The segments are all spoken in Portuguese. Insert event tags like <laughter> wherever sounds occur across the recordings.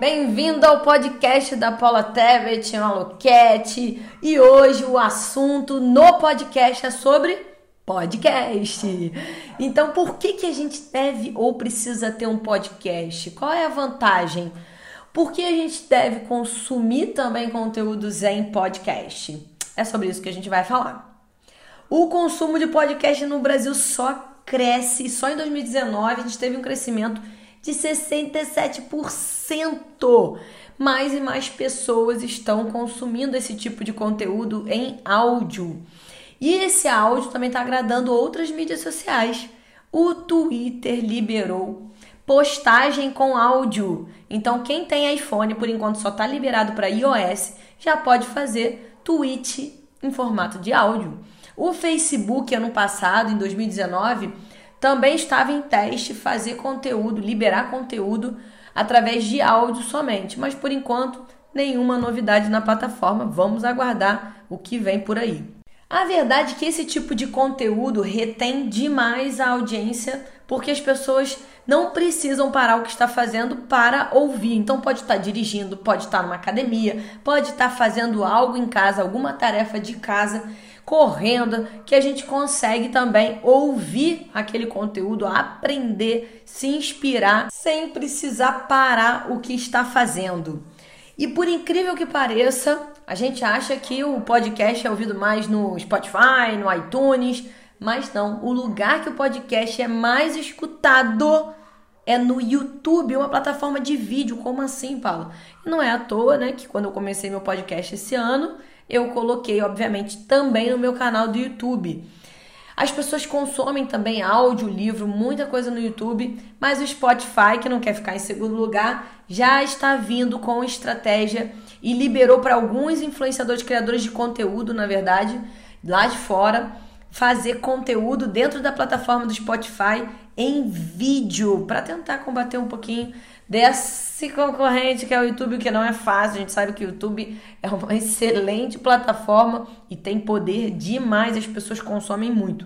Bem-vindo ao podcast da Paula Tebet, Maluquete. E hoje o assunto no podcast é sobre podcast. Então, por que, que a gente deve ou precisa ter um podcast? Qual é a vantagem? Por que a gente deve consumir também conteúdos em podcast? É sobre isso que a gente vai falar. O consumo de podcast no Brasil só cresce. Só em 2019 a gente teve um crescimento de 67%. Mais e mais pessoas estão consumindo esse tipo de conteúdo em áudio. E esse áudio também está agradando outras mídias sociais. O Twitter liberou postagem com áudio. Então, quem tem iPhone, por enquanto só está liberado para iOS, já pode fazer tweet em formato de áudio. O Facebook, ano passado, em 2019, também estava em teste fazer conteúdo, liberar conteúdo através de áudio somente, mas por enquanto nenhuma novidade na plataforma. Vamos aguardar o que vem por aí. A verdade é que esse tipo de conteúdo retém demais a audiência, porque as pessoas não precisam parar o que está fazendo para ouvir. Então pode estar dirigindo, pode estar numa academia, pode estar fazendo algo em casa, alguma tarefa de casa correndo, que a gente consegue também ouvir aquele conteúdo, aprender, se inspirar sem precisar parar o que está fazendo. E por incrível que pareça, a gente acha que o podcast é ouvido mais no Spotify, no iTunes, mas não. O lugar que o podcast é mais escutado é no YouTube, uma plataforma de vídeo. Como assim, Paulo? Não é à toa, né, que quando eu comecei meu podcast esse ano, eu coloquei, obviamente, também no meu canal do YouTube. As pessoas consomem também áudio, livro, muita coisa no YouTube, mas o Spotify, que não quer ficar em segundo lugar, já está vindo com estratégia e liberou para alguns influenciadores, criadores de conteúdo, na verdade, lá de fora, fazer conteúdo dentro da plataforma do Spotify em vídeo para tentar combater um pouquinho desse concorrente que é o YouTube, que não é fácil. A gente sabe que o YouTube é uma <laughs> excelente plataforma e tem poder demais, as pessoas consomem muito.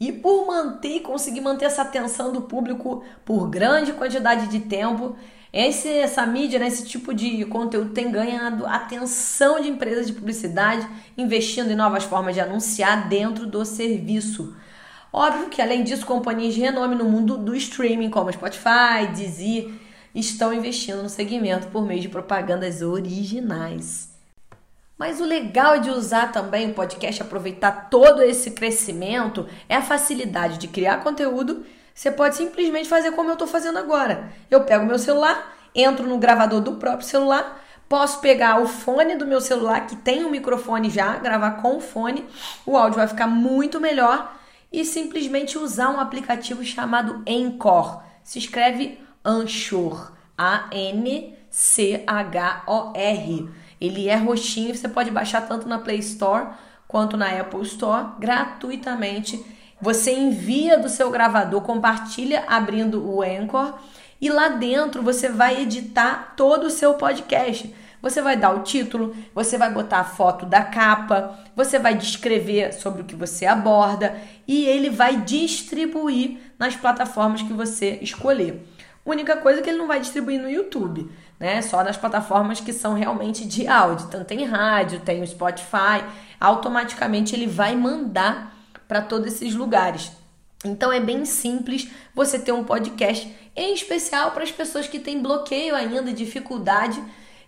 E por manter, conseguir manter essa atenção do público por grande quantidade de tempo, esse, essa mídia, né, esse tipo de conteúdo tem ganhado atenção de empresas de publicidade, investindo em novas formas de anunciar dentro do serviço. Óbvio que, além disso, companhias de renome no mundo do streaming, como Spotify, Deezer, estão investindo no segmento por meio de propagandas originais. Mas o legal de usar também o podcast, aproveitar todo esse crescimento, é a facilidade de criar conteúdo. Você pode simplesmente fazer como eu estou fazendo agora. Eu pego meu celular, entro no gravador do próprio celular, posso pegar o fone do meu celular, que tem um microfone já, gravar com o fone, o áudio vai ficar muito melhor, e simplesmente usar um aplicativo chamado Encore. Se escreve Anchor. A-N-C-H-O-R. Ele é roxinho, você pode baixar tanto na Play Store quanto na Apple Store gratuitamente. Você envia do seu gravador, compartilha abrindo o Anchor e lá dentro você vai editar todo o seu podcast. Você vai dar o título, você vai botar a foto da capa, você vai descrever sobre o que você aborda e ele vai distribuir nas plataformas que você escolher. Única coisa que ele não vai distribuir no YouTube, né? Só nas plataformas que são realmente de áudio. Então tem rádio, tem o Spotify, automaticamente ele vai mandar para todos esses lugares. Então é bem simples você ter um podcast, em especial para as pessoas que têm bloqueio ainda, dificuldade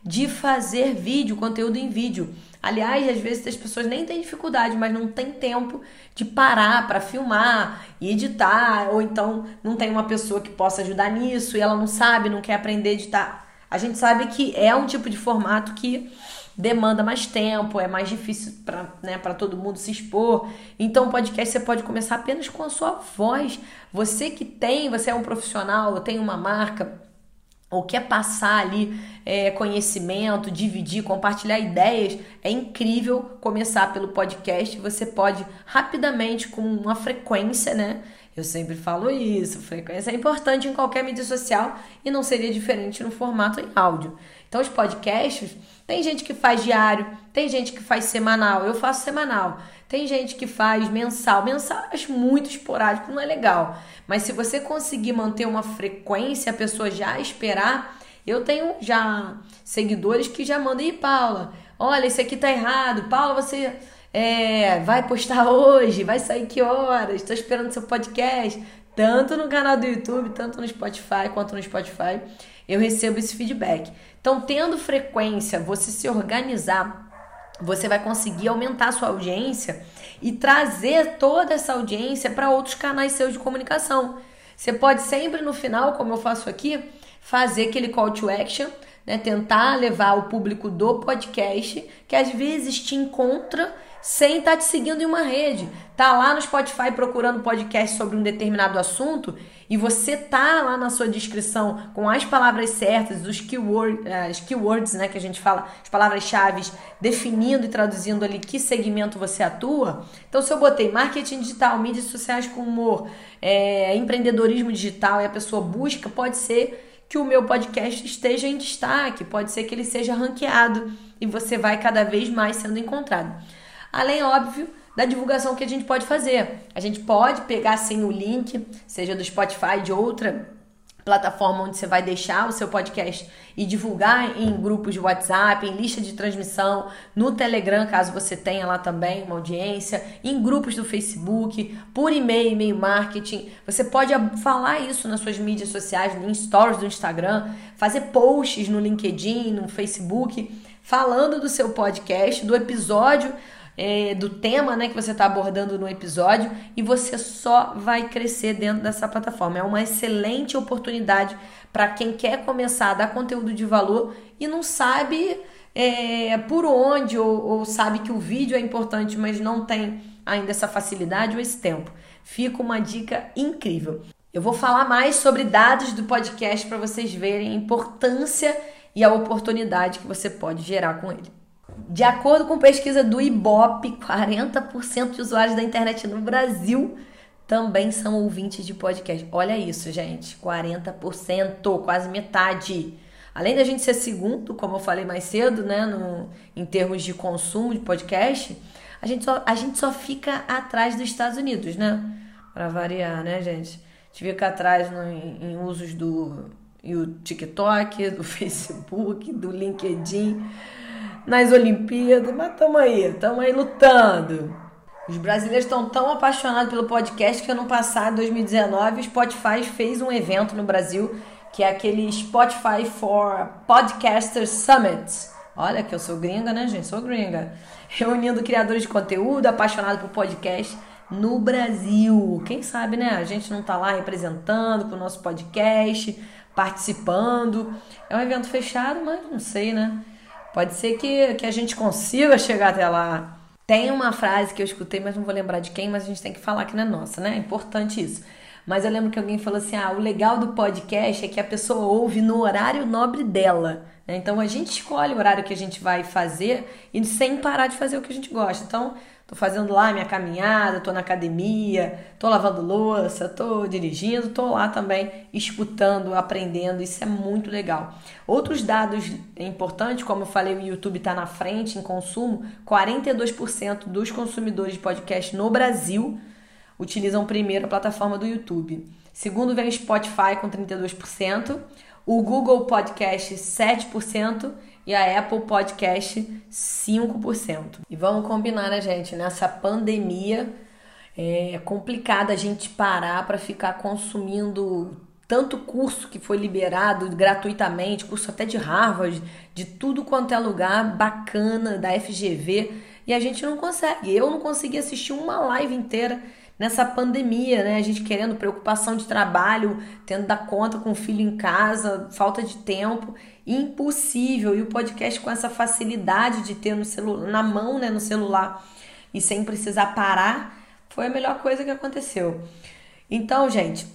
de fazer vídeo, conteúdo em vídeo. Aliás, às vezes as pessoas nem têm dificuldade, mas não tem tempo de parar para filmar e editar, ou então não tem uma pessoa que possa ajudar nisso e ela não sabe, não quer aprender a editar. A gente sabe que é um tipo de formato que demanda mais tempo, é mais difícil para né, todo mundo se expor. Então, o podcast você pode começar apenas com a sua voz. Você que tem, você é um profissional, tem uma marca, ou quer passar ali é, conhecimento, dividir, compartilhar ideias, é incrível começar pelo podcast. Você pode rapidamente, com uma frequência, né? Eu sempre falo isso, frequência é importante em qualquer mídia social e não seria diferente no formato em áudio. Então, os podcasts, tem gente que faz diário, tem gente que faz semanal, eu faço semanal. Tem gente que faz mensal. Mensal acho muito esporádico, não é legal. Mas se você conseguir manter uma frequência, a pessoa já esperar, Eu tenho já seguidores que já mandam, e Paula, olha, isso aqui tá errado. Paula, você é, vai postar hoje, vai sair que horas? Estou esperando seu podcast. Tanto no canal do YouTube, tanto no Spotify quanto no Spotify, eu recebo esse feedback. Então, tendo frequência, você se organizar, você vai conseguir aumentar a sua audiência e trazer toda essa audiência para outros canais seus de comunicação. Você pode sempre no final, como eu faço aqui, fazer aquele call to action, né? tentar levar o público do podcast, que às vezes te encontra sem estar tá te seguindo em uma rede. Tá lá no Spotify procurando podcast sobre um determinado assunto e você tá lá na sua descrição com as palavras certas, os keywords, uh, eh, keywords né, que a gente fala, as palavras-chave, definindo e traduzindo ali que segmento você atua. Então, se eu botei marketing digital, mídias sociais com humor, é, empreendedorismo digital e a pessoa busca, pode ser que o meu podcast esteja em destaque, pode ser que ele seja ranqueado e você vai cada vez mais sendo encontrado. Além, óbvio, da divulgação que a gente pode fazer. A gente pode pegar sim o link, seja do Spotify, de outra plataforma onde você vai deixar o seu podcast e divulgar em grupos de WhatsApp, em lista de transmissão, no Telegram, caso você tenha lá também uma audiência, em grupos do Facebook, por e-mail, e-mail marketing. Você pode falar isso nas suas mídias sociais, em stories do Instagram, fazer posts no LinkedIn, no Facebook, falando do seu podcast, do episódio é, do tema né, que você está abordando no episódio e você só vai crescer dentro dessa plataforma. É uma excelente oportunidade para quem quer começar a dar conteúdo de valor e não sabe é, por onde, ou, ou sabe que o vídeo é importante, mas não tem ainda essa facilidade ou esse tempo. Fica uma dica incrível. Eu vou falar mais sobre dados do podcast para vocês verem a importância e a oportunidade que você pode gerar com ele. De acordo com pesquisa do Ibope, 40% de usuários da internet no Brasil também são ouvintes de podcast. Olha isso, gente, 40%, quase metade. Além da gente ser segundo, como eu falei mais cedo, né, no, em termos de consumo de podcast, a gente só, a gente só fica atrás dos Estados Unidos, né? Para variar, né, gente? A gente fica atrás no, em, em usos do, do TikTok, do <laughs> Facebook, do LinkedIn nas Olimpíadas, mas estamos aí, estamos aí lutando. Os brasileiros estão tão apaixonados pelo podcast que ano passado, 2019, o Spotify fez um evento no Brasil que é aquele Spotify for Podcasters Summit. Olha que eu sou gringa, né, gente? Sou gringa. Reunindo criadores de conteúdo apaixonados por podcast no Brasil. Quem sabe, né? A gente não tá lá representando com o nosso podcast, participando. É um evento fechado, mas não sei, né? Pode ser que, que a gente consiga chegar até lá. Tem uma frase que eu escutei, mas não vou lembrar de quem, mas a gente tem que falar que não é nossa, né? É importante isso. Mas eu lembro que alguém falou assim: ah, o legal do podcast é que a pessoa ouve no horário nobre dela. Né? Então a gente escolhe o horário que a gente vai fazer e sem parar de fazer o que a gente gosta. Então, Tô fazendo lá minha caminhada, tô na academia, tô lavando louça, tô dirigindo, tô lá também escutando, aprendendo. Isso é muito legal. Outros dados importantes, como eu falei, o YouTube está na frente em consumo. 42% dos consumidores de podcast no Brasil utilizam primeiro a plataforma do YouTube. Segundo vem o Spotify com 32%, o Google Podcast 7% e a Apple Podcast 5%. E vamos combinar, né, gente? Nessa pandemia é complicado a gente parar para ficar consumindo tanto curso que foi liberado gratuitamente, curso até de Harvard, de tudo quanto é lugar bacana da FGV, e a gente não consegue. Eu não consegui assistir uma live inteira nessa pandemia, né? A gente querendo preocupação de trabalho, tendo dar conta com o filho em casa, falta de tempo, impossível. E o podcast com essa facilidade de ter no celular, na mão, né, no celular e sem precisar parar, foi a melhor coisa que aconteceu. Então, gente,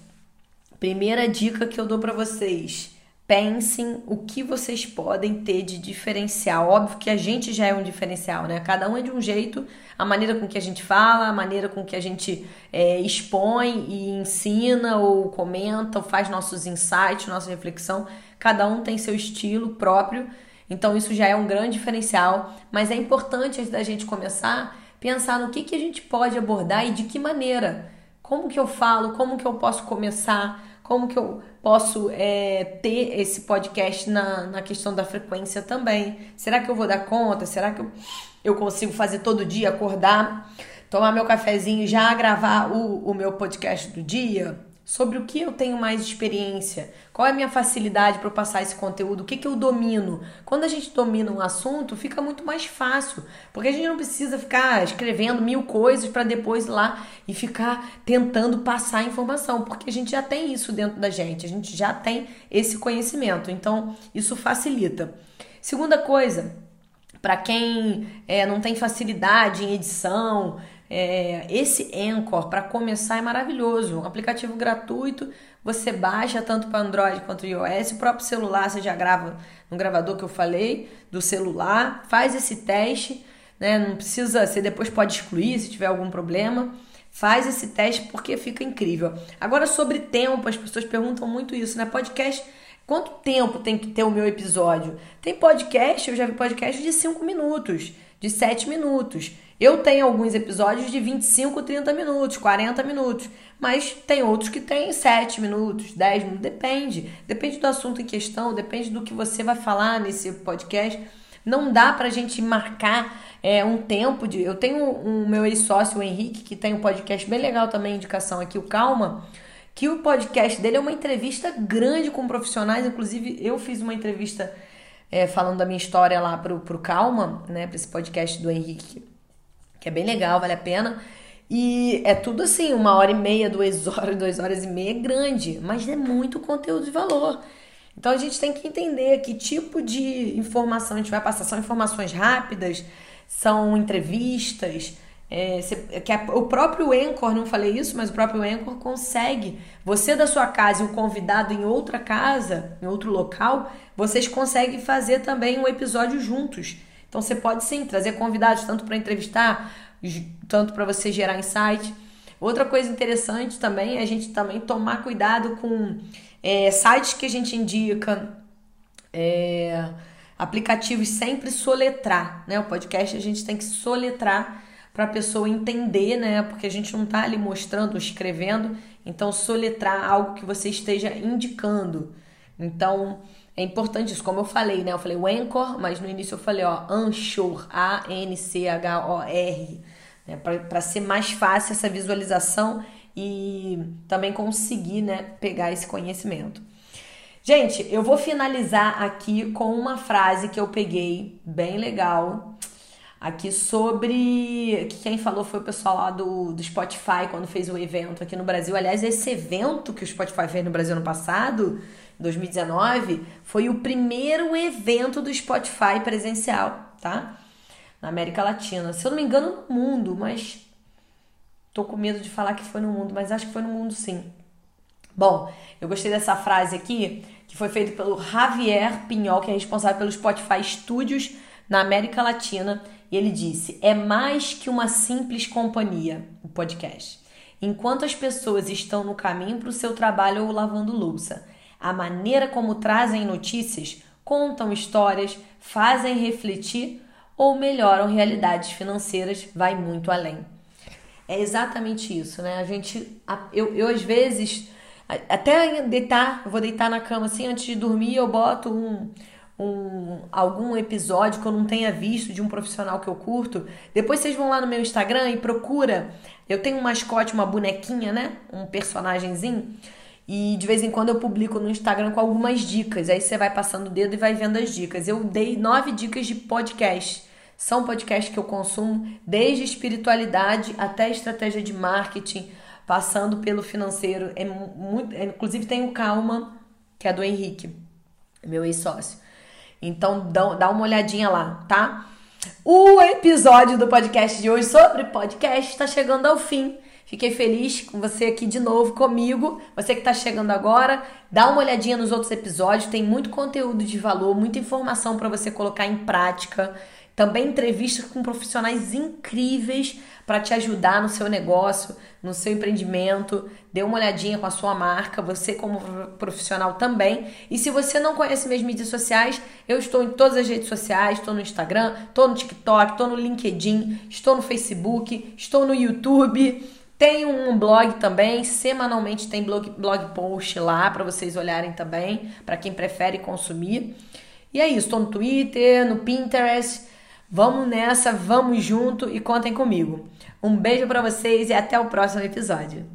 primeira dica que eu dou para vocês, pensem o que vocês podem ter de diferencial. Óbvio que a gente já é um diferencial, né? Cada um é de um jeito, a maneira com que a gente fala, a maneira com que a gente é, expõe e ensina ou comenta, ou faz nossos insights, nossa reflexão. Cada um tem seu estilo próprio, então isso já é um grande diferencial. Mas é importante antes da gente começar pensar no que, que a gente pode abordar e de que maneira. Como que eu falo? Como que eu posso começar? Como que eu posso é, ter esse podcast na, na questão da frequência também. Será que eu vou dar conta? Será que eu, eu consigo fazer todo dia, acordar, tomar meu cafezinho e já gravar o, o meu podcast do dia? Sobre o que eu tenho mais experiência, qual é a minha facilidade para passar esse conteúdo, o que, que eu domino. Quando a gente domina um assunto, fica muito mais fácil, porque a gente não precisa ficar escrevendo mil coisas para depois ir lá e ficar tentando passar a informação, porque a gente já tem isso dentro da gente, a gente já tem esse conhecimento, então isso facilita. Segunda coisa, para quem é, não tem facilidade em edição, é, esse Anchor, para começar, é maravilhoso. Um aplicativo gratuito, você baixa tanto para Android quanto iOS. O próprio celular você já grava no gravador que eu falei, do celular. Faz esse teste, né? Não precisa, você depois pode excluir se tiver algum problema. Faz esse teste porque fica incrível. Agora, sobre tempo, as pessoas perguntam muito isso, né? Podcast. Quanto tempo tem que ter o meu episódio? Tem podcast, eu já vi podcast de 5 minutos, de 7 minutos. Eu tenho alguns episódios de 25, 30 minutos, 40 minutos, mas tem outros que tem 7 minutos, 10 minutos, depende. Depende do assunto em questão, depende do que você vai falar nesse podcast. Não dá pra gente marcar é, um tempo de. Eu tenho um, um meu ex-sócio, o Henrique, que tem um podcast bem legal também, indicação aqui, o Calma que o podcast dele é uma entrevista grande com profissionais. Inclusive, eu fiz uma entrevista é, falando da minha história lá pro, pro Calma, né? Pra esse podcast do Henrique que é bem legal, vale a pena. E é tudo assim, uma hora e meia, duas <laughs> horas, duas horas e meia é grande, mas é muito conteúdo de valor. Então a gente tem que entender que tipo de informação a gente vai passar. São informações rápidas, são entrevistas. É, que a, o próprio Anchor, não falei isso, mas o próprio Anchor consegue. Você da sua casa e um convidado em outra casa, em outro local, vocês conseguem fazer também um episódio juntos. Então você pode sim trazer convidados tanto para entrevistar, tanto para você gerar insight. Outra coisa interessante também é a gente também tomar cuidado com é, sites que a gente indica, é, aplicativos sempre soletrar, né? O podcast a gente tem que soletrar para a pessoa entender, né? Porque a gente não está ali mostrando, escrevendo, então soletrar algo que você esteja indicando. Então, é importante isso, como eu falei, né? Eu falei o Anchor, mas no início eu falei, ó, Anchor, A-N-C-H-O-R, né? para ser mais fácil essa visualização e também conseguir, né, pegar esse conhecimento. Gente, eu vou finalizar aqui com uma frase que eu peguei, bem legal, aqui sobre. Quem falou foi o pessoal lá do, do Spotify quando fez o evento aqui no Brasil. Aliás, esse evento que o Spotify fez no Brasil ano passado 2019, foi o primeiro evento do Spotify presencial, tá? Na América Latina. Se eu não me engano, no mundo, mas tô com medo de falar que foi no mundo, mas acho que foi no mundo sim. Bom, eu gostei dessa frase aqui, que foi feita pelo Javier Pinhol, que é responsável pelo Spotify Studios na América Latina, e ele disse: "É mais que uma simples companhia, o podcast. Enquanto as pessoas estão no caminho para o seu trabalho ou lavando louça, a maneira como trazem notícias, contam histórias, fazem refletir ou melhoram realidades financeiras, vai muito além. É exatamente isso, né? A gente, eu, eu às vezes, até deitar, vou deitar na cama assim, antes de dormir, eu boto um, um, algum episódio que eu não tenha visto de um profissional que eu curto. Depois vocês vão lá no meu Instagram e procura. Eu tenho um mascote, uma bonequinha, né? Um personagemzinho. E de vez em quando eu publico no Instagram com algumas dicas. Aí você vai passando o dedo e vai vendo as dicas. Eu dei nove dicas de podcast. São podcasts que eu consumo desde espiritualidade até estratégia de marketing, passando pelo financeiro. É muito, é, inclusive tem o Calma, que é do Henrique, meu ex-sócio. Então dá, uma olhadinha lá, tá? O episódio do podcast de hoje sobre podcast está chegando ao fim. Fiquei feliz com você aqui de novo comigo. Você que está chegando agora, dá uma olhadinha nos outros episódios, tem muito conteúdo de valor, muita informação para você colocar em prática. Também entrevistas com profissionais incríveis para te ajudar no seu negócio, no seu empreendimento. Dê uma olhadinha com a sua marca, você como profissional também. E se você não conhece minhas mídias sociais, eu estou em todas as redes sociais, estou no Instagram, estou no TikTok, estou no LinkedIn, estou no Facebook, estou no YouTube. Tem um blog também, semanalmente tem blog, blog post lá para vocês olharem também, para quem prefere consumir. E é isso, estou no Twitter, no Pinterest. Vamos nessa, vamos junto e contem comigo. Um beijo para vocês e até o próximo episódio.